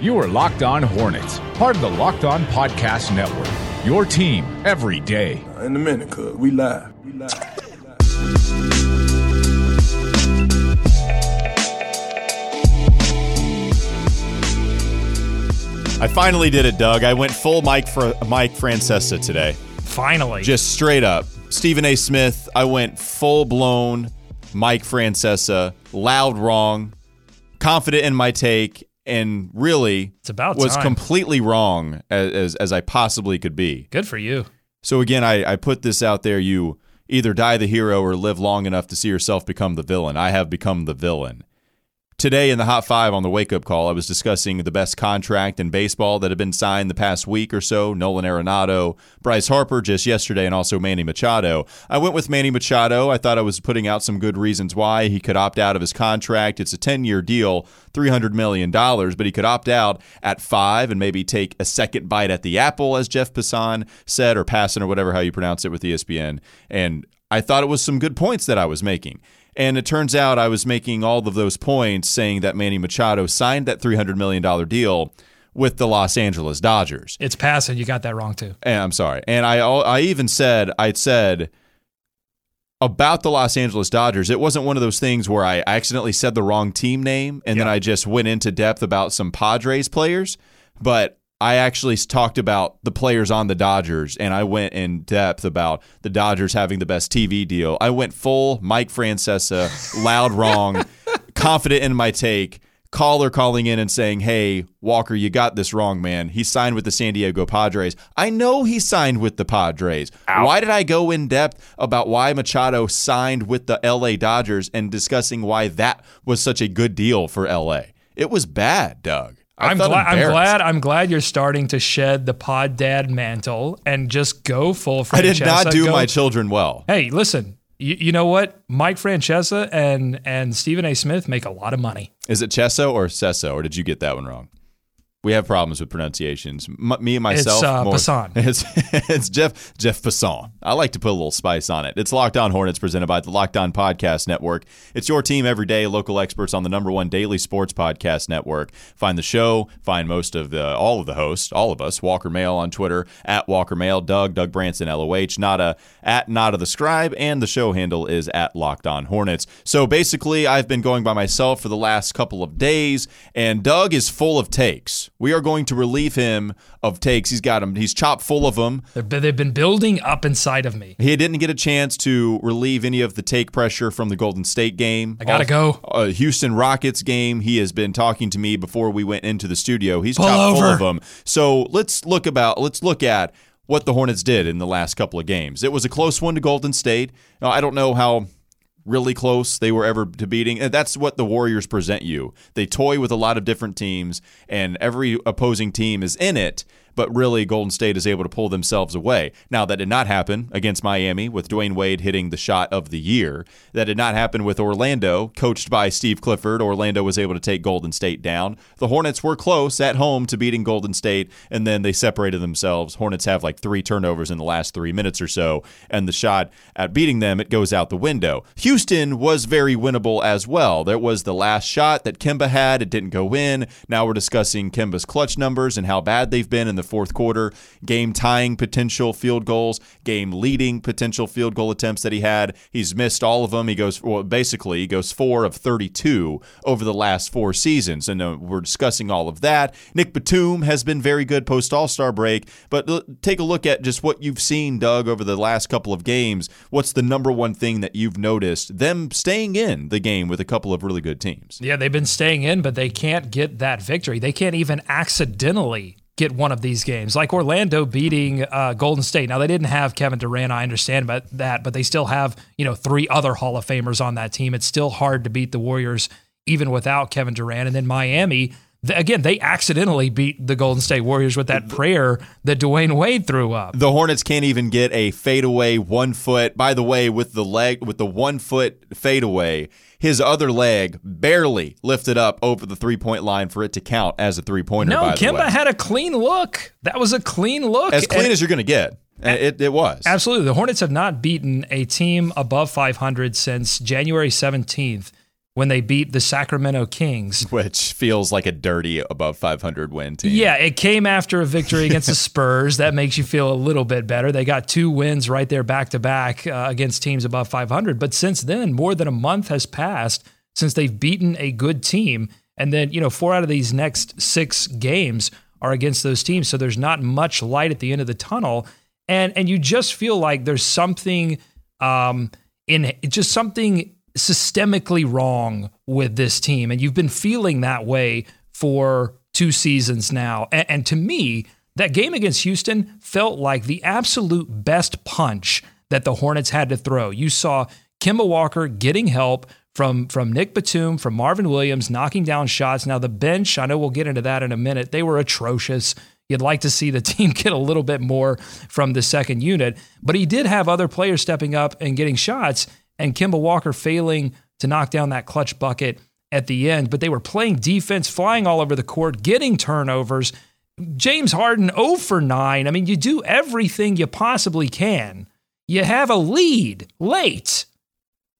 You are Locked On Hornets, part of the Locked On Podcast Network. Your team every day. Uh, in a minute, cuz we live. We live. I finally did it, Doug. I went full Mike for Mike Francesa today. Finally. Just straight up. Stephen A. Smith, I went full blown Mike Francesa, loud wrong, confident in my take, and really It's about was time. completely wrong as, as, as I possibly could be. Good for you. So again, I, I put this out there. You either die the hero or live long enough to see yourself become the villain. I have become the villain. Today in the Hot Five on the wake up call, I was discussing the best contract in baseball that had been signed the past week or so Nolan Arenado, Bryce Harper just yesterday, and also Manny Machado. I went with Manny Machado. I thought I was putting out some good reasons why he could opt out of his contract. It's a 10 year deal, $300 million, but he could opt out at five and maybe take a second bite at the apple, as Jeff Passan said, or Passan, or whatever how you pronounce it with ESPN. And I thought it was some good points that I was making. And it turns out I was making all of those points saying that Manny Machado signed that $300 million deal with the Los Angeles Dodgers. It's passing. You got that wrong too. And I'm sorry. And I I even said I said about the Los Angeles Dodgers, it wasn't one of those things where I accidentally said the wrong team name and then I just went into depth about some Padres players, but I actually talked about the players on the Dodgers and I went in depth about the Dodgers having the best TV deal. I went full Mike Francesa, loud wrong, confident in my take. Caller calling in and saying, Hey, Walker, you got this wrong, man. He signed with the San Diego Padres. I know he signed with the Padres. Why did I go in depth about why Machado signed with the LA Dodgers and discussing why that was such a good deal for LA? It was bad, Doug. I I'm glad. I'm glad. I'm glad you're starting to shed the pod dad mantle and just go full. I did not do Go- my children well. Hey, listen. You, you know what? Mike Francesa and and Stephen A. Smith make a lot of money. Is it Chesso or Cesso, or did you get that one wrong? We have problems with pronunciations. M- me and myself. uh, more- Passan. It's, it's Jeff Jeff Passan. I like to put a little spice on it. It's Locked On Hornets presented by the Locked On Podcast Network. It's your team every day. Local experts on the number one daily sports podcast network. Find the show. Find most of the all of the hosts, all of us. Walker Mail on Twitter at Walker Mail. Doug Doug Branson LOH. Nada at Nada the Scribe, and the show handle is at Locked On Hornets. So basically, I've been going by myself for the last couple of days, and Doug is full of takes. We are going to relieve him of takes. He's got them. He's chopped full of them. They've been, building up inside of me. He didn't get a chance to relieve any of the take pressure from the Golden State game. I gotta go. Uh, Houston Rockets game. He has been talking to me before we went into the studio. He's Pull chopped full of them. So let's look about. Let's look at what the Hornets did in the last couple of games. It was a close one to Golden State. Now, I don't know how really close they were ever to beating. And that's what the Warriors present you. They toy with a lot of different teams, and every opposing team is in it. But really, Golden State is able to pull themselves away. Now, that did not happen against Miami with Dwyane Wade hitting the shot of the year. That did not happen with Orlando, coached by Steve Clifford. Orlando was able to take Golden State down. The Hornets were close at home to beating Golden State, and then they separated themselves. Hornets have like three turnovers in the last three minutes or so, and the shot at beating them, it goes out the window. Houston was very winnable as well. There was the last shot that Kemba had, it didn't go in. Now we're discussing Kemba's clutch numbers and how bad they've been in the fourth quarter, game tying potential field goals, game leading potential field goal attempts that he had. He's missed all of them. He goes, well, basically, he goes four of 32 over the last four seasons. And uh, we're discussing all of that. Nick Batum has been very good post All Star break, but l- take a look at just what you've seen, Doug, over the last couple of games. What's the number one thing that you've noticed? Them staying in the game with a couple of really good teams. Yeah, they've been staying in, but they can't get that victory. They can't even accidentally get one of these games, like Orlando beating uh, Golden State. Now they didn't have Kevin Durant, I understand about that, but they still have you know three other Hall of Famers on that team. It's still hard to beat the Warriors even without Kevin Durant. And then Miami, again, they accidentally beat the Golden State Warriors with that prayer that Dwyane Wade threw up. The Hornets can't even get a fadeaway one foot. By the way, with the leg with the one foot fadeaway, his other leg barely lifted up over the three point line for it to count as a three pointer. No, by the Kemba had a clean look. That was a clean look. as clean And- as you're going to get. And It, it was. Absolutely. The Hornets have not beaten a team above 500 since January 17th when they beat the Sacramento Kings. Which feels like a dirty above 500 win team. Yeah, it came after a victory against the Spurs. That makes you feel a little bit better. They got two wins right there back to back uh, against teams above 500. But since then, more than a month has passed since they've beaten a good team. And then, you know, four out of these next six games are against those teams. So there's not much light at the end of the tunnel. And and you just feel like there's something um in just something systemically wrong with this team. And you've been feeling that way for two seasons now. And, and, to me, that game against Houston felt like the absolute best punch that the Hornets had to throw. You saw Kemba Walker getting help from, from Nick Batum, from Marvin Williams, knocking down shots. Now, the bench, I know we'll get into that in a minute, they were atrocious. You'd like to see the team get a little bit more from the second unit, but he did have other players stepping up and getting shots and Kemba Walker failing to knock down that clutch bucket at the end. But they were playing defense, flying all over the court, getting turnovers. James Harden 0 for 9. I mean, you do everything you possibly can. You have a lead late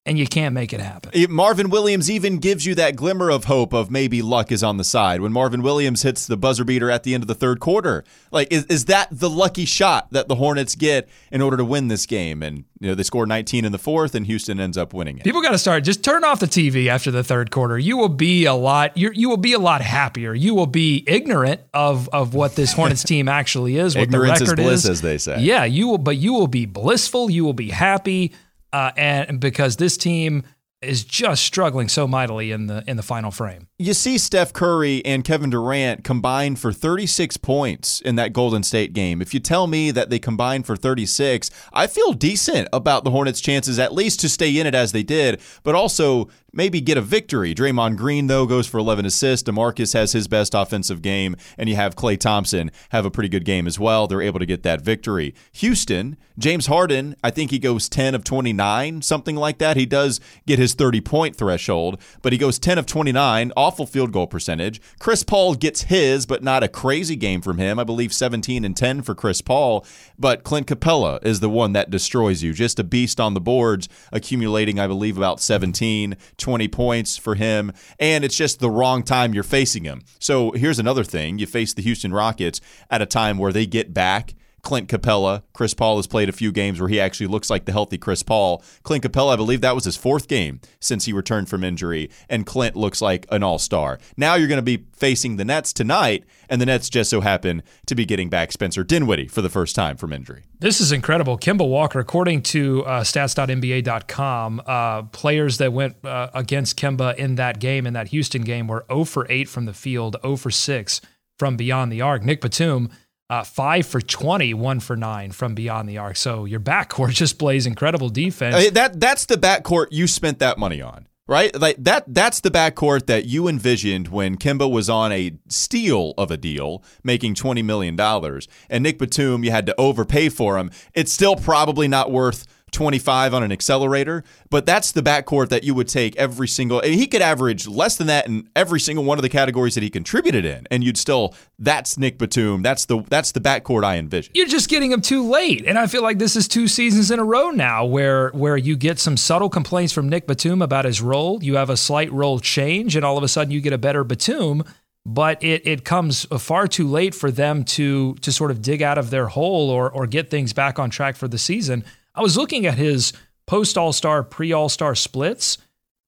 and you can't make it happen. Marvin Williams even gives you that glimmer of hope of maybe luck is on the side when Marvin Williams hits the buzzer beater at the end of the third quarter. Like, is, is that the lucky shot that the Hornets get in order to win this game? And you know they score 19 in the fourth, and Houston ends up winning it. People got to start. Just turn off the TV after the third quarter. You will be a lot. You you will be a lot happier. You will be ignorant of of what this Hornets team actually is. What Ignorance the record is bliss, is. as they say. Yeah, you will. But you will be blissful. You will be happy uh, and because this team is just struggling so mightily in the in the final frame. You see Steph Curry and Kevin Durant combined for 36 points in that Golden State game. If you tell me that they combined for 36, I feel decent about the Hornets' chances at least to stay in it as they did, but also maybe get a victory. Draymond Green, though, goes for 11 assists. DeMarcus has his best offensive game, and you have Klay Thompson have a pretty good game as well. They're able to get that victory. Houston, James Harden, I think he goes 10 of 29, something like that. He does get his 30 point threshold, but he goes 10 of 29, awful field goal percentage. Chris Paul gets his, but not a crazy game from him. I believe 17 and 10 for Chris Paul, but Clint Capela is the one that destroys you. Just a beast on the boards, accumulating, I believe, about 17. 20 points for him, and it's just the wrong time you're facing him. So here's another thing you face the Houston Rockets at a time where they get back Clint Capela. Chris Paul has played a few games where he actually looks like the healthy Chris Paul. Clint Capela, I believe that was his fourth game since he returned from injury, and Clint looks like an all star. Now you're going to be facing the Nets tonight, and the Nets just so happen to be getting back Spencer Dinwiddie for the first time from injury. This is incredible. Kemba Walker, according to uh, stats.nba.com, uh, players that went uh, against Kemba in that game, in that Houston game, were 0 for 8 from the field, 0 for 6 from beyond the arc. Nick Batum, uh, five for 20, one for nine from beyond the arc. So your backcourt just plays incredible defense. I mean, that that's the backcourt you spent that money on, right? Like that that's the backcourt that you envisioned when Kemba was on a steal of a deal, making twenty million dollars, and Nick Batum you had to overpay for him. It's still probably not worth 25 on an accelerator, but that's the backcourt that you would take every single. He could average less than that in every single one of the categories that he contributed in, and you'd still. That's Nick Batum. That's the that's the backcourt I envision. You're just getting him too late, and I feel like this is two seasons in a row now where where you get some subtle complaints from Nick Batum about his role. You have a slight role change, and all of a sudden you get a better Batum but it, it comes far too late for them to to sort of dig out of their hole or or get things back on track for the season. I was looking at his post All Star, pre All Star splits.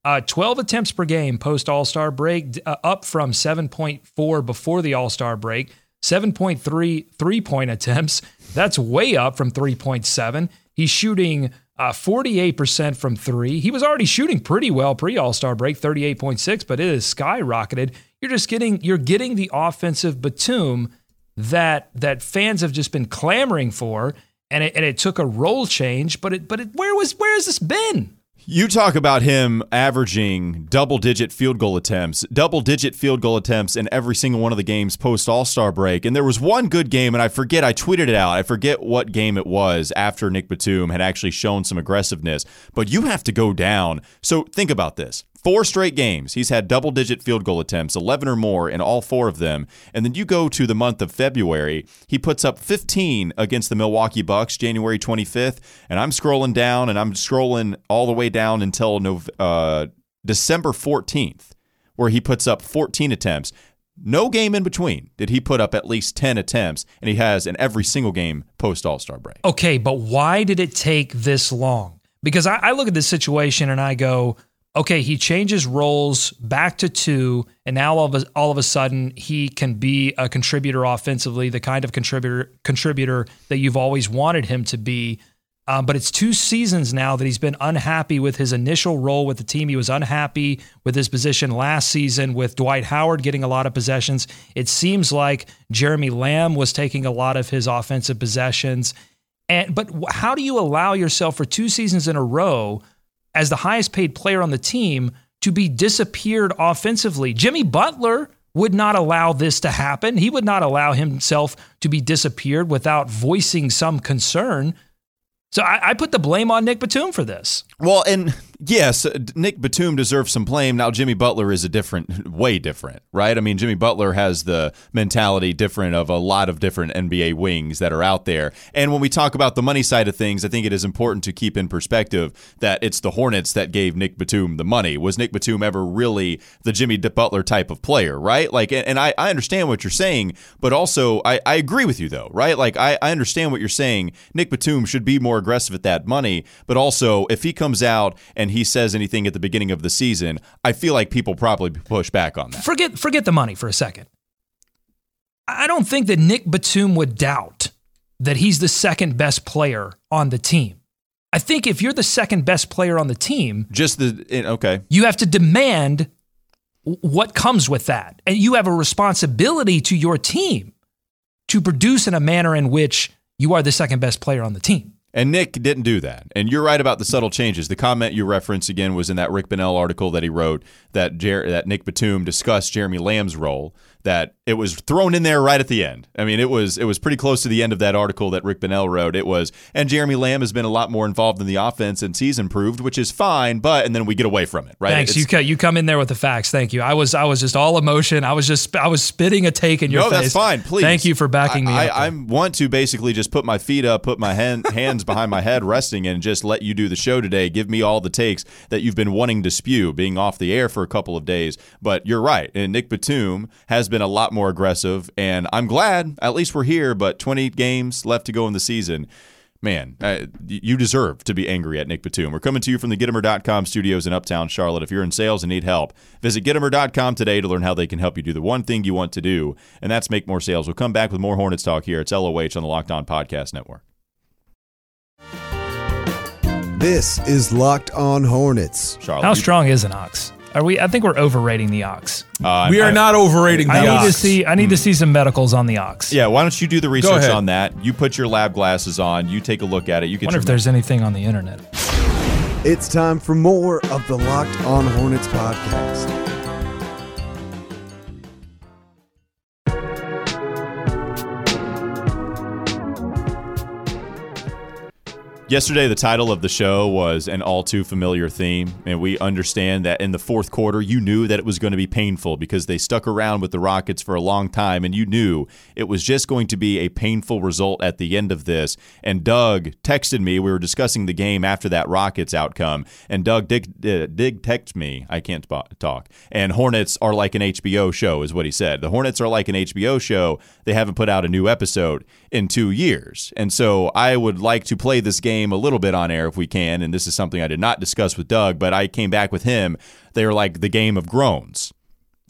Uh, 12 attempts per game post All Star break, uh, up from 7.4 before the All Star break. 7.3 three point attempts. That's way up from 3.7. He's shooting uh, 48% from three. He was already shooting pretty well pre All Star break, 38.6, but it has skyrocketed. You're just getting you're getting the offensive Batum that that fans have just been clamoring for and it, and it took a role change. But it, but it, where was where has this been? You talk about him averaging double digit field goal attempts, double digit field goal attempts in every single one of the games post All Star break. And there was one good game, and I forget, I tweeted it out. I forget what game it was after Nick Batum had actually shown some aggressiveness. But you have to go down. So think about this four straight games. He's had double digit field goal attempts, 11 or more in all four of them. And then you go to the month of February, he puts up 15 against the Milwaukee Bucks, January 25th. And I'm scrolling down and I'm scrolling all the way down until uh, December 14th, where he puts up 14 attempts. No game in between did he put up at least 10 attempts, and he has in every single game post All Star break. Okay, but why did it take this long? Because I, I look at this situation and I go, okay, he changes roles back to two, and now all of a, all of a sudden he can be a contributor offensively, the kind of contributor contributor that you've always wanted him to be. Um, but it's two seasons now that he's been unhappy with his initial role with the team. He was unhappy with his position last season with Dwight Howard getting a lot of possessions. It seems like Jeremy Lamb was taking a lot of his offensive possessions. And but how do you allow yourself for two seasons in a row as the highest paid player on the team to be disappeared offensively? Jimmy Butler would not allow this to happen. He would not allow himself to be disappeared without voicing some concern. So I, I, put the blame on Nick Batum for this. Well, and yes, uh, Nick Batum deserves some blame. Now, Jimmy Butler is a different, way different, right? I mean, Jimmy Butler has the mentality different of a lot of different NBA wings that are out there. And when we talk about the money side of things, I think it is important to keep in perspective that it's the Hornets that gave Nick Batum the money. Was Nick Batum ever really the Jimmy Butler type of player, right? Like, and I, I understand what you're saying, but also I, I agree with you, though, right? Like, I, I understand what you're saying. Nick Batum should be more aggressive at that money. But also, if he comes out and he says anything at the beginning of the season, I feel like people probably push back on that. Forget forget the money for a second. I don't think that Nick Batum would doubt that he's the second best player on the team. I think if you're the second best player on the team, just the okay, you have to demand what comes with that. And you have a responsibility to your team to produce in a manner in which you are the second best player on the team. And Nick didn't do that. And you're right about the subtle changes. The comment you referenced again was in that Rick Bonnell article that he wrote that Jer- that Nick Batum discussed Jeremy Lamb's role that it was thrown in there right at the end. I mean, it was it was pretty close to the end of that article that Rick Bonnell wrote. It was, and Jeremy Lamb has been a lot more involved in the offense and he's improved, which is fine. But and then we get away from it, right? Thanks. It's, you you come in there with the facts. Thank you. I was I was just all emotion. I was just I was spitting a take in your no, face. that's fine. Please. Thank you for backing me. I, I, I want to basically just put my feet up, put my hand, hands behind my head, resting, and just let you do the show today. Give me all the takes that you've been wanting to spew, being off the air for a couple of days. But you're right, and Nick Batum has been a lot more aggressive and I'm glad at least we're here. But 20 games left to go in the season. Man, uh, you deserve to be angry at Nick Batum. We're coming to you from the Gitomer.com studios in Uptown Charlotte. If you're in sales and need help, visit Gitomer.com today to learn how they can help you do the one thing you want to do, and that's make more sales. We'll come back with more Hornets talk here. It's LOH on the Locked On Podcast Network. This is Locked On Hornets. Charlotte, how strong is an ox? Are we? I think we're overrating the ox. Uh, we are I, not overrating the I ox. need to see. I need to see some medicals on the ox. Yeah, why don't you do the research on that? You put your lab glasses on. You take a look at it. You get. Wonder if there's anything on the internet. It's time for more of the Locked On Hornets podcast. Yesterday, the title of the show was an all too familiar theme, and we understand that in the fourth quarter, you knew that it was going to be painful because they stuck around with the Rockets for a long time, and you knew it was just going to be a painful result at the end of this. And Doug texted me. We were discussing the game after that Rockets outcome, and Doug did, uh, did text me. I can't talk. And Hornets are like an HBO show, is what he said. The Hornets are like an HBO show. They haven't put out a new episode in two years, and so I would like to play this game a little bit on air if we can. And this is something I did not discuss with Doug, but I came back with him. They are like the game of groans.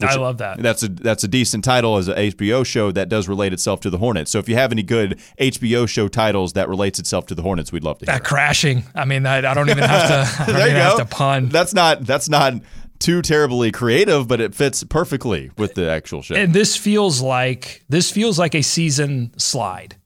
I love that. That's a that's a decent title as an HBO show that does relate itself to the Hornets. So if you have any good HBO show titles that relates itself to the Hornets, we'd love to. Hear that crashing. I mean, I, I don't even have to. there you go. Have to pun. That's not. That's not too terribly creative, but it fits perfectly with the actual show. And this feels like this feels like a season slide.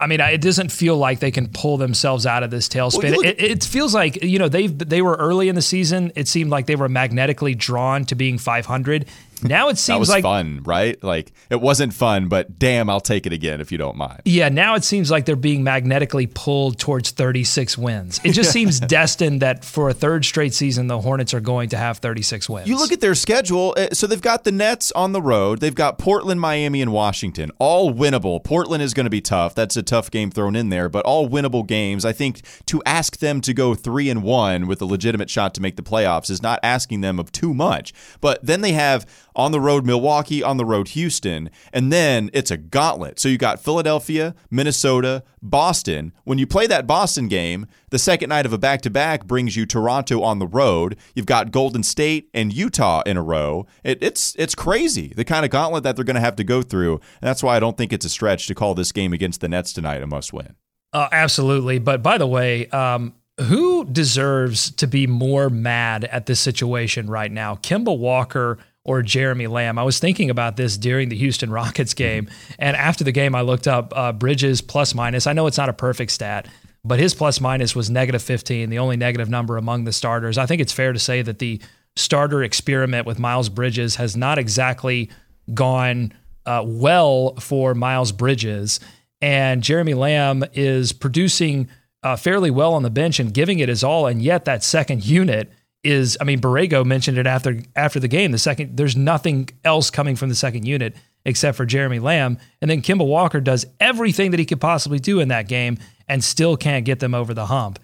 I mean, it doesn't feel like they can pull themselves out of this tailspin. Well, it, it, feels like you know they they were early in the season. It seemed like they were magnetically drawn to being 500, Now it seems That was like fun, right? Like it wasn't fun, but damn, I'll take it again if you don't mind. Yeah, now it seems like they're being magnetically pulled towards 36 wins. It just seems destined that for a third straight season, the Hornets are going to have 36 wins. You look at their schedule. uh, So they've got the Nets on the road. They've got Portland, Miami, and Washington. All winnable. Portland is going to be tough. That's a tough game thrown in there, but all winnable games. I think to ask them to go three and one with a legitimate shot to make the playoffs is not asking them of too much. But then they have on the road Milwaukee, on the road Houston, and then it's a gauntlet. So you got Philadelphia, Minnesota, Boston. When you play that Boston game, the second night of a back to back brings you Toronto on the road. You've got Golden State and Utah in a row. It, it's it's crazy the kind of gauntlet that they're going to have to go through. And that's why I don't think it's a stretch to call this game against the Nets tonight a must win. Uh, absolutely. But by the way, um, who deserves to be more mad at this situation right now? Kemba Walker or Jeremy Lamb? I was thinking about this during the Houston Rockets game. And after the game, I looked up uh, Bridges plus minus. I know it's not a perfect stat, but his plus minus was negative 15, the only negative number among the starters. I think it's fair to say that the starter experiment with Miles Bridges has not exactly gone uh, well for Miles Bridges. And Jeremy Lamb is producing uh, fairly well on the bench and giving it his all. And yet that second unit is, I mean, Borrego mentioned it after after the game. The second, there's nothing else coming from the second unit except for Jeremy Lamb. And then Kemba Walker does everything that he could possibly do in that game and still can't get them over the hump.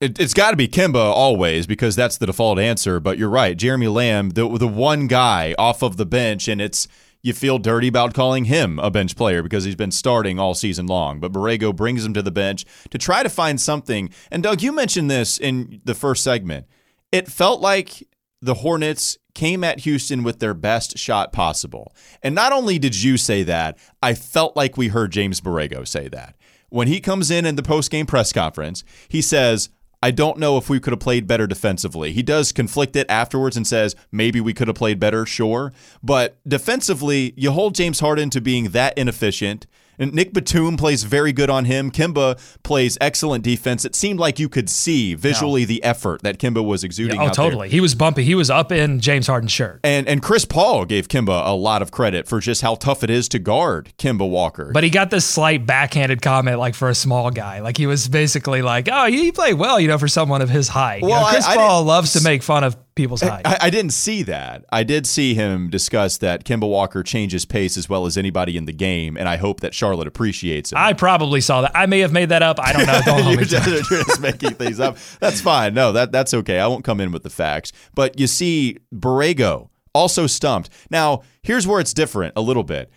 It, it's got to be Kemba always because that's the default answer. But you're right, Jeremy Lamb, the the one guy off of the bench, and it's you feel dirty about calling him a bench player because he's been starting all season long. But Borrego brings him to the bench to try to find something. And Doug, you mentioned this in the first segment. It felt like the Hornets came at Houston with their best shot possible. And not only did you say that, I felt like we heard James Borrego say that. When he comes in in the post-game press conference, he says, I don't know if we could have played better defensively. He does conflict it afterwards and says maybe we could have played better, sure. But defensively, you hold James Harden to being that inefficient. And Nick Batum plays very good on him. Kemba plays excellent defense. It seemed like you could see visually the effort that Kemba was exuding. Oh, out there. totally. He was bumpy. He was up in James Harden's shirt. And and Chris Paul gave Kemba a lot of credit for just how tough it is to guard Kemba Walker. But he got this slight backhanded comment, like for a small guy. Like he was basically like, "Oh, you play well, you know, for someone of his height." You know, Well, I- Chris I Paul loves to make fun of people's height. I, I didn't see that. I did see him discuss that Kemba Walker changes pace as well as anybody in the game, and I hope that Charlotte appreciates it. I probably saw that. I may have made that up. I don't know. Don't You're me just, you're just making things up. That's fine. No, that that's okay. I won't come in with the facts. But you see, Borrego also stumped. Now, here's where it's different a little bit.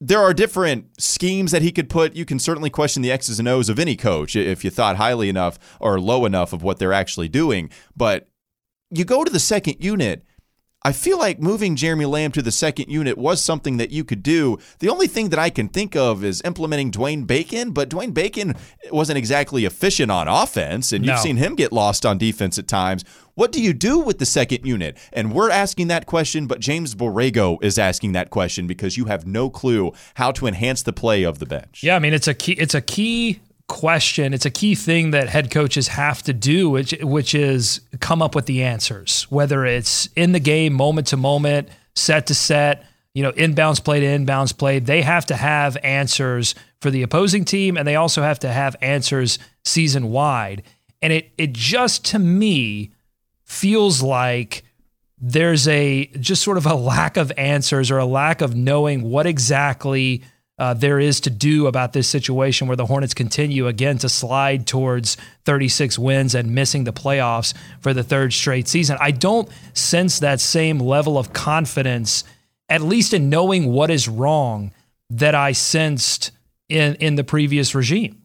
There are different schemes that he could put. You can certainly question the X's and O's of any coach if you thought highly enough or low enough of what they're actually doing. But you go to the second unit. I feel like moving Jeremy Lamb to the second unit was something that you could do. The only thing that I can think of is implementing Dwayne Bacon, but Dwayne Bacon wasn't exactly efficient on offense, and you've No. seen him get lost on defense at times. What do you do with the second unit? And we're asking that question, but James Borrego is asking that question because you have no clue how to enhance the play of the bench. Yeah, I mean it's a key it's a key question. It's a key thing that head coaches have to do, which which is come up with the answers. Whether it's in the game, moment to moment, set to set, you know, inbounds play to inbounds play, they have to have answers for the opposing team, and they also have to have answers season wide. And it it just to me feels like there's a just sort of a lack of answers or a lack of knowing what exactly uh, there is to do about this situation where the Hornets continue again to slide towards 36 wins and missing the playoffs for the third straight season. I don't sense that same level of confidence, at least in knowing what is wrong, that I sensed in in the previous regime.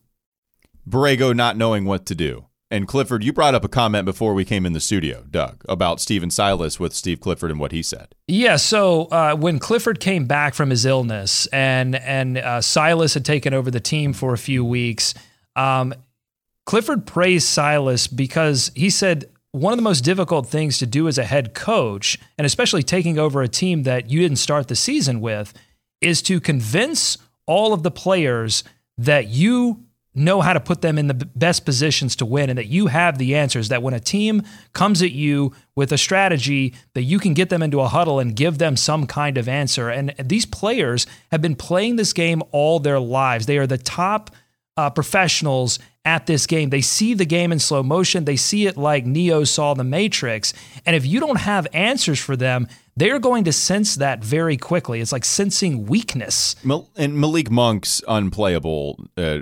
Borrego not knowing what to do. And Clifford, you brought up a comment before we came in the studio, Doug, about Stephen Silas with Steve Clifford and what he said. Yeah, so uh, when Clifford came back from his illness and and uh, Silas had taken over the team for a few weeks, um, Clifford praised Silas because he said one of the most difficult things to do as a head coach, and especially taking over a team that you didn't start the season with, is to convince all of the players that you know how to put them in the best positions to win and that you have the answers that when a team comes at you with a strategy that you can get them into a huddle and give them some kind of answer. And these players have been playing this game all their lives. They are the top uh, professionals at this game. They see the game in slow motion. They see it like neo saw the matrix. And if you don't have answers for them they're going to sense that very quickly. It's like sensing weakness. Mal- and Malik Monk's unplayable. Uh,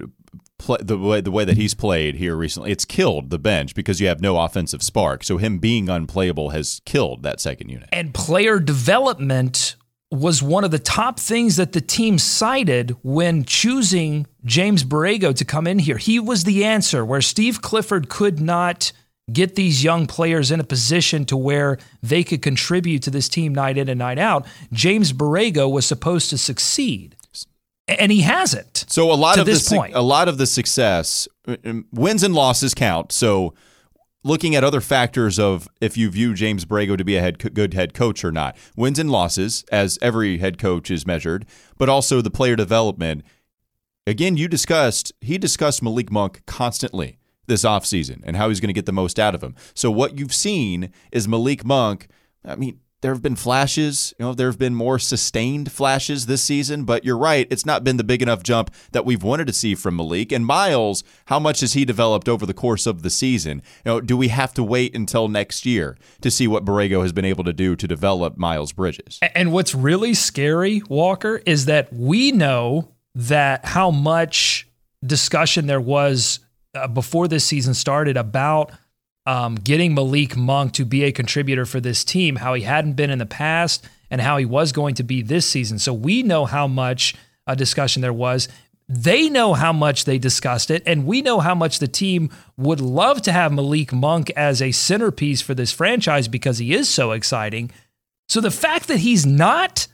play, the way the way that he's played here recently, it's killed the bench because you have no offensive spark. So him being unplayable has killed that second unit. and player development was one of the top things that the team cited when choosing James Borrego to come in here. He was the answer where Steve Clifford could not get these young players in a position to where they could contribute to this team night in and night out. James Borrego was supposed to succeed. And he hasn't. So a lot of this the, point. a lot of the success, uh, um, wins and losses count. So looking at other factors of if you view James Borrego to be a head good head coach or not, wins and losses, as every head coach is measured, but also the player development. Again, you discussed he discussed Malik Monk constantly this offseason and how he's going to get the most out of him. So what you've seen is Malik Monk. I mean, there have been flashes, you know, there have been more sustained flashes this season, but you're right, it's not been the big enough jump that we've wanted to see from Malik. And Miles, how much has he developed over the course of the season? You know, do we have to wait until next year to see what Borrego has been able to do to develop Miles Bridges? And what's really scary, Walker, is that we know that how much discussion there was uh, before this season started about um, getting Malik Monk to be a contributor for this team, how he hadn't been in the past, and how he was going to be this season. So we know how much uh, discussion there was. They know how much they discussed it, and we know how much the team would love to have Malik Monk as a centerpiece for this franchise because he is so exciting. So the fact that he's not,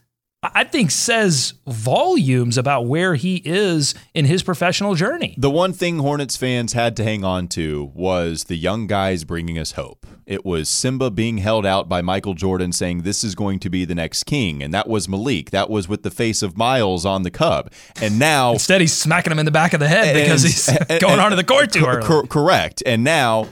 I think, says volumes about where he is in his professional journey. The one thing Hornets fans had to hang on to was the young guys bringing us hope. It was Simba being held out by Michael Jordan saying this is going to be the next king, and that was Malik. That was with the face of Miles on the Cub. And now Instead, he's smacking him in the back of the head because And- he's and- going and- onto the court too early. cor- correct. And now,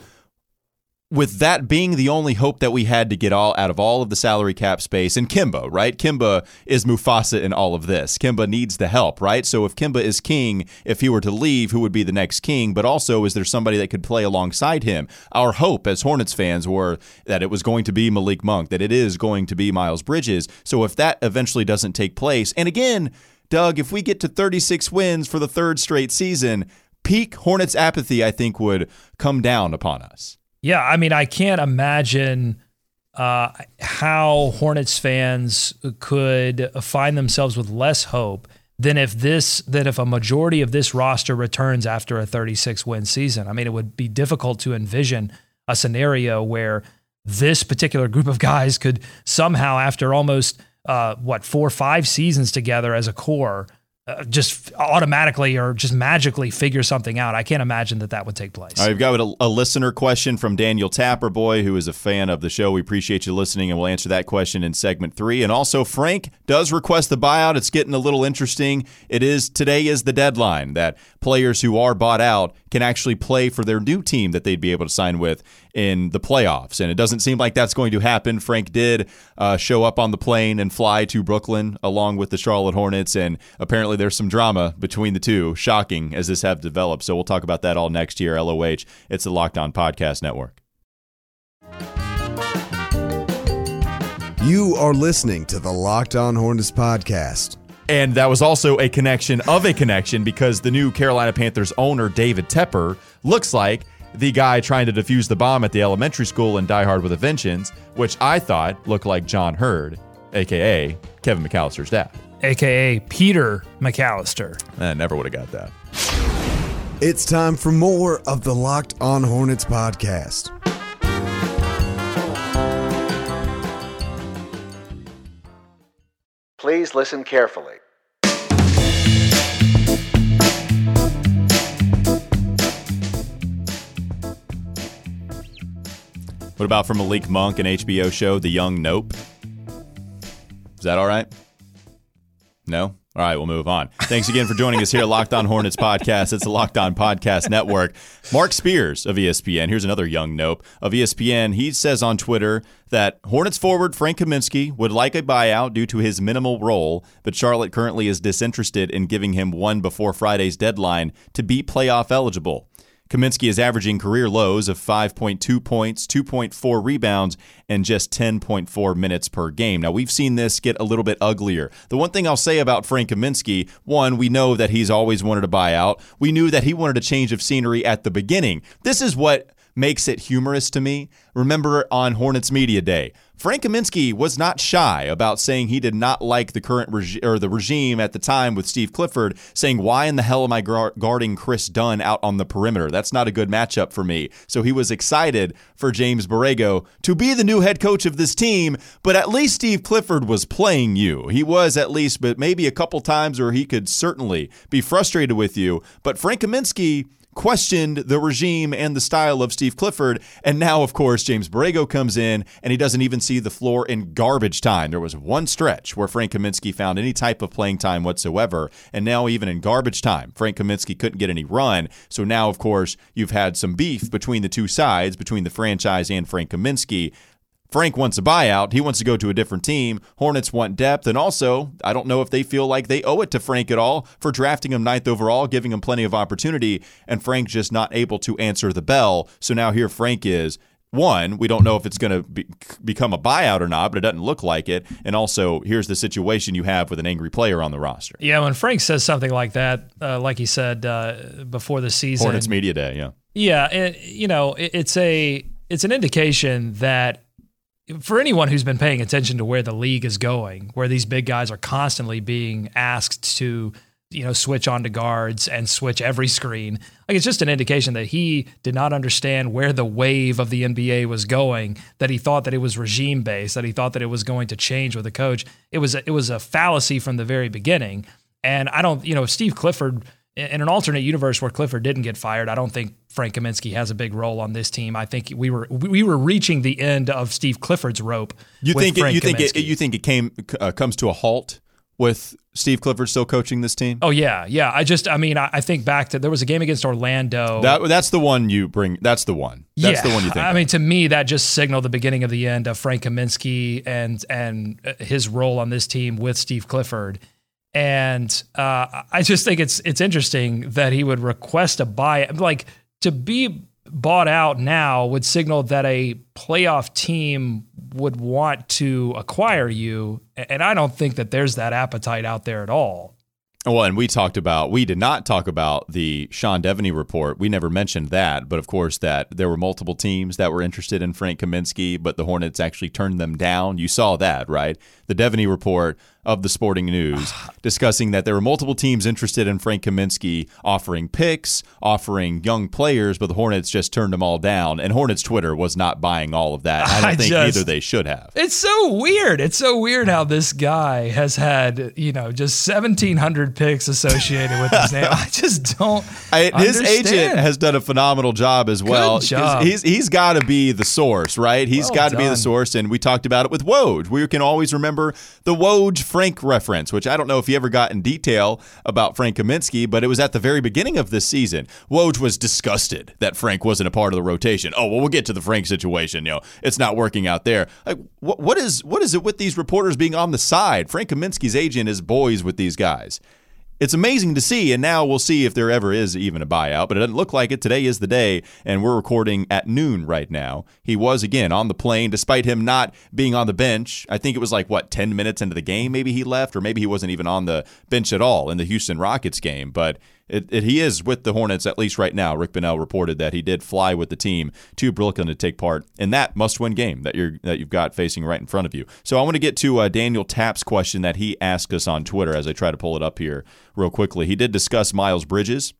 with that being the only hope that we had to get all out of all of the salary cap space, and Kemba, right? Kemba is Mufasa in all of this. Kemba needs the help, right? So if Kemba is king, if he were to leave, who would be the next king? But also, is there somebody that could play alongside him? Our hope as Hornets fans were that it was going to be Malik Monk, that it is going to be Miles Bridges. So if that eventually doesn't take place, and again, Doug, if we get to 36 wins for the third straight season, peak Hornets apathy, I think, would come down upon us. Yeah, I mean, I can't imagine uh, how Hornets fans could find themselves with less hope than if this than if a majority of this roster returns after a 36 win season. I mean, it would be difficult to envision a scenario where this particular group of guys could somehow, after almost uh, what four or five seasons together as a core, just automatically or just magically figure something out. I can't imagine that that would take place. We've got a, a listener question from Daniel Tapperboy, who is a fan of the show. We appreciate you listening, and we'll answer that question in segment three. And also, Frank does request the buyout. It's getting a little interesting. It is today is the deadline that players who are bought out can actually play for their new team that they'd be able to sign with in the playoffs. And it doesn't seem like that's going to happen. Frank did uh, show up on the plane and fly to Brooklyn along with the Charlotte Hornets, and apparently there's some drama between the two. Shocking as this have developed. So we'll talk about that all next year. LOH. It's the Locked On Podcast Network. You are listening to the Locked On Hornets podcast. And that was also a connection of a connection because the new Carolina Panthers owner, David Tepper, looks like the guy trying to defuse the bomb at the elementary school in Die Hard with a Vengeance, which I thought looked like John Heard, aka Kevin McCallister's dad. AKA Peter McCallister. I never would have got that. It's time for more of the Locked On Hornets podcast. Please listen carefully. What about from Malik Monk and HBO show The Young Nope? Is that all right? No? All right, we'll move on. Thanks again for joining us here Locked On Hornets podcast. It's the Locked On Podcast Network. Marc Spears of ESPN, here's another young nope of ESPN. He says on Twitter that Hornets forward Frank Kaminsky would like a buyout due to his minimal role, but Charlotte currently is disinterested in giving him one before Friday's deadline to be playoff eligible. Kaminsky is averaging career lows of 5.2 points, 2.4 rebounds, and just 10.4 minutes per game. Now, we've seen this get a little bit uglier. The one thing I'll say about Frank Kaminsky, one, we know that he's always wanted a buyout. We knew that he wanted a change of scenery at the beginning. This is what makes it humorous to me. Remember on Hornets Media Day, Frank Kaminsky was not shy about saying he did not like the current or the regime at the time with Steve Clifford, saying, "Why in the hell am I gar- guarding Kris Dunn out on the perimeter? That's not a good matchup for me." So he was excited for James Borrego to be the new head coach of this team, but at least Steve Clifford was playing you. He was at least, but maybe a couple times where he could certainly be frustrated with you. But Frank Kaminsky questioned the regime and the style of Steve Clifford. And now, of course, James Borrego comes in and he doesn't even see the floor in garbage time. There was one stretch where Frank Kaminsky found any type of playing time whatsoever. And now, even in garbage time, Frank Kaminsky couldn't get any run. So now, of course, you've had some beef between the two sides, between the franchise and Frank Kaminsky. Frank wants a buyout. He wants to go to a different team. Hornets want depth. And also, I don't know if they feel like they owe it to Frank at all for drafting him ninth overall, giving him plenty of opportunity, and Frank just not able to answer the bell. So now here Frank is. One, we don't know if it's going to be, become a buyout or not, but it doesn't look like it. And also, here's the situation you have with an angry player on the roster. Yeah, when Frank says something like that, uh, like he said uh, before the season, Hornets Media Day, yeah. Yeah, it, you know, it, it's a it's an indication that for anyone who's been paying attention to where the league is going, where these big guys are constantly being asked to, you know, switch onto guards and switch every screen, like it's just an indication that he did not understand where the wave of the NBA was going, that he thought that it was regime based, that he thought that it was going to change with the coach. It was a, it was a fallacy from the very beginning. And I don't, you know, Steve Clifford in an alternate universe where Clifford didn't get fired, I don't think Frank Kaminsky has a big role on this team. I think we were we were reaching the end of Steve Clifford's rope. You think it, you think it, you think it came uh, comes to a halt with Steve Clifford still coaching this team? Oh yeah, yeah. I just, I mean, I, I think back to there was a game against Orlando. That that's the one you bring. That's the one. That's yeah, the one you think. I of. mean, to me, that just signaled the beginning of the end of Frank Kaminsky and and uh, his role on this team with Steve Clifford. And uh, I just think it's it's interesting that he would request a buy. Like to be bought out now would signal that a playoff team would want to acquire you, and I don't think that there's that appetite out there at all. Well, and we talked about, we did not talk about the Sean Deveney report. We never mentioned that. But of course, that there were multiple teams that were interested in Frank Kaminsky, but the Hornets actually turned them down. You saw that, right? The Deveney report of the Sporting News discussing that there were multiple teams interested in Frank Kaminsky offering picks, offering young players, but the Hornets just turned them all down. And Hornets Twitter was not buying all of that. I don't I think just- either they should have. It's so weird. It's so weird how this guy has had, you know, just 1,700 picks associated with his name. I just don't. I, his agent has done a phenomenal job as well. job. He's he's got to be the source, right? He's Well got to be the source, and we talked about it with Woj. We can always remember the Woj Frank reference, which I don't know if he ever got in detail about Frank Kaminsky, but it was at the very beginning of this season. Woj was disgusted that Frank wasn't a part of the rotation. Oh well, we'll get to the Frank situation. You know, it's not working out there. Like, what what is what is it with these reporters being on the side? Frank Kaminsky's agent is boys with these guys it's amazing to see, and now we'll see if there ever is even a buyout, but it doesn't look like it. Today is the day, and we're recording at noon right now. He was, again, on the plane, despite him not being on the bench. I think it was like, what, 10 minutes into the game, maybe he left, or maybe he wasn't even on the bench at all in the Houston Rockets game, but it, it, he is with the Hornets, at least right now. Rick Bonnell reported that he did fly with the team to Brooklyn to take part in that must-win game that you're that you've got facing right in front of you. So I want to get to uh, Daniel Tapp's question that he asked us on Twitter as I try to pull it up here real quickly. He did discuss Miles Bridges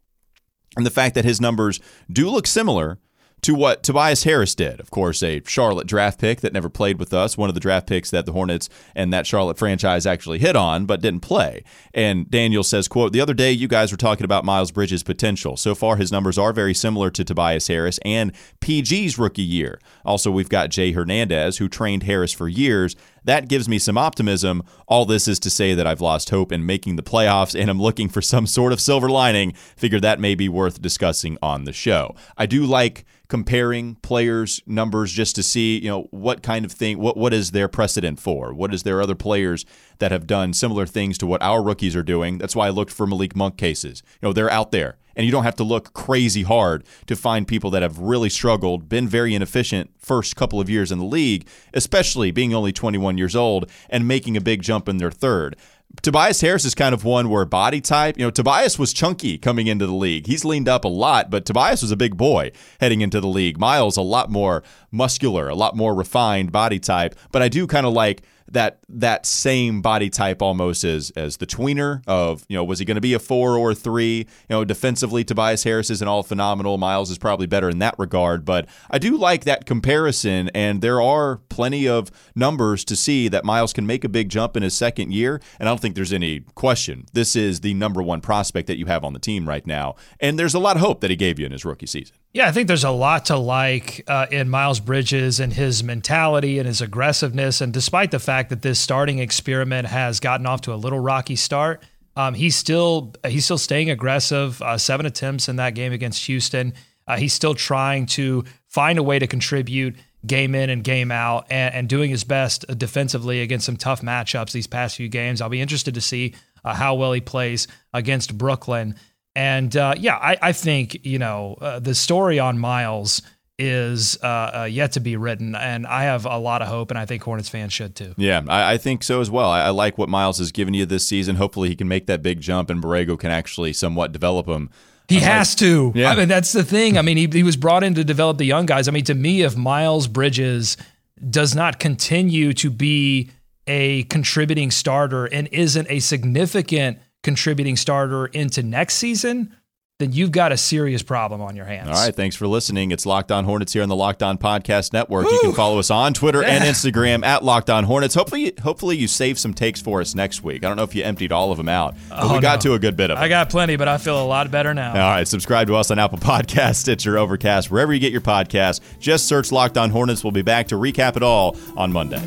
and the fact that his numbers do look similar to what Tobias Harris did. Of course, a Charlotte draft pick that never played with us, one of the draft picks that the Hornets and that Charlotte franchise actually hit on but didn't play. And Daniel says, quote, "The other day you guys were talking about Miles Bridges' potential. So far his numbers are very similar to Tobias Harris and PG's rookie year. Also, we've got Jay Hernandez who trained Harris for years. That gives me some optimism. All this is to say that I've lost hope in making the playoffs and I'm looking for some sort of silver lining. Figure that may be worth discussing on the show. I do like comparing players' numbers just to see, you know, what kind of thing, what what is their precedent for? What is there other players that have done similar things to what our rookies are doing? That's why I looked for Malik Monk cases. You know, they're out there. And you don't have to look crazy hard to find people that have really struggled, been very inefficient first couple of years in the league, especially being only 21 years old and making a big jump in their third. Tobias Harris is kind of one where body type, you know, Tobias was chunky coming into the league. He's leaned up a lot, but Tobias was a big boy heading into the league. Miles, a lot more muscular, a lot more refined body type. But I do kind of like that that same body type almost as as the tweener of you know was he going to be a four or a three? You know defensively Tobias Harris isn't all phenomenal. Miles is probably better in that regard but I do like that comparison and there are plenty of numbers to see that Miles can make a big jump in his second year and I don't think there's any question. This is the number one prospect that you have on the team right now and there's a lot of hope that he gave you in his rookie season. Yeah, I think there's a lot to like uh, in Miles Bridges and his mentality and his aggressiveness. And despite the fact that this starting experiment has gotten off to a little rocky start, um, he's still he's still staying aggressive. Uh, seven attempts in that game against Houston. Uh, he's still trying to find a way to contribute game in and game out, and, and doing his best defensively against some tough matchups these past few games. I'll be interested to see uh, how well he plays against Brooklyn. And uh, yeah, I, I, think you know uh, the story on Miles is uh, uh, yet to be written, and I have a lot of hope, and I think Hornets fans should too. Yeah, I, I think so as well. I, I, like what Miles has given you this season. Hopefully, he can make that big jump, and Borrego can actually somewhat develop him. He I'm has like, to. Yeah. I mean, that's the thing. I mean, he, he was brought in to develop the young guys. I mean, to me, if Miles Bridges does not continue to be a contributing starter and isn't a significant contributing starter into next season, then you've got a serious problem on your hands. All right. Thanks for listening. It's Locked On Hornets here on the Locked On Podcast Network. Woo! You can follow us on Twitter yeah. and Instagram at Locked On Hornets. Hopefully, hopefully you save some takes for us next week. I don't know if you emptied all of them out, but oh, we got no. to a good bit of them. I got plenty, but I feel a lot better now. All right. Subscribe to us on Apple Podcasts, Stitcher, Overcast, wherever you get your podcasts. Just search Locked On Hornets. We'll be back to recap it all on Monday.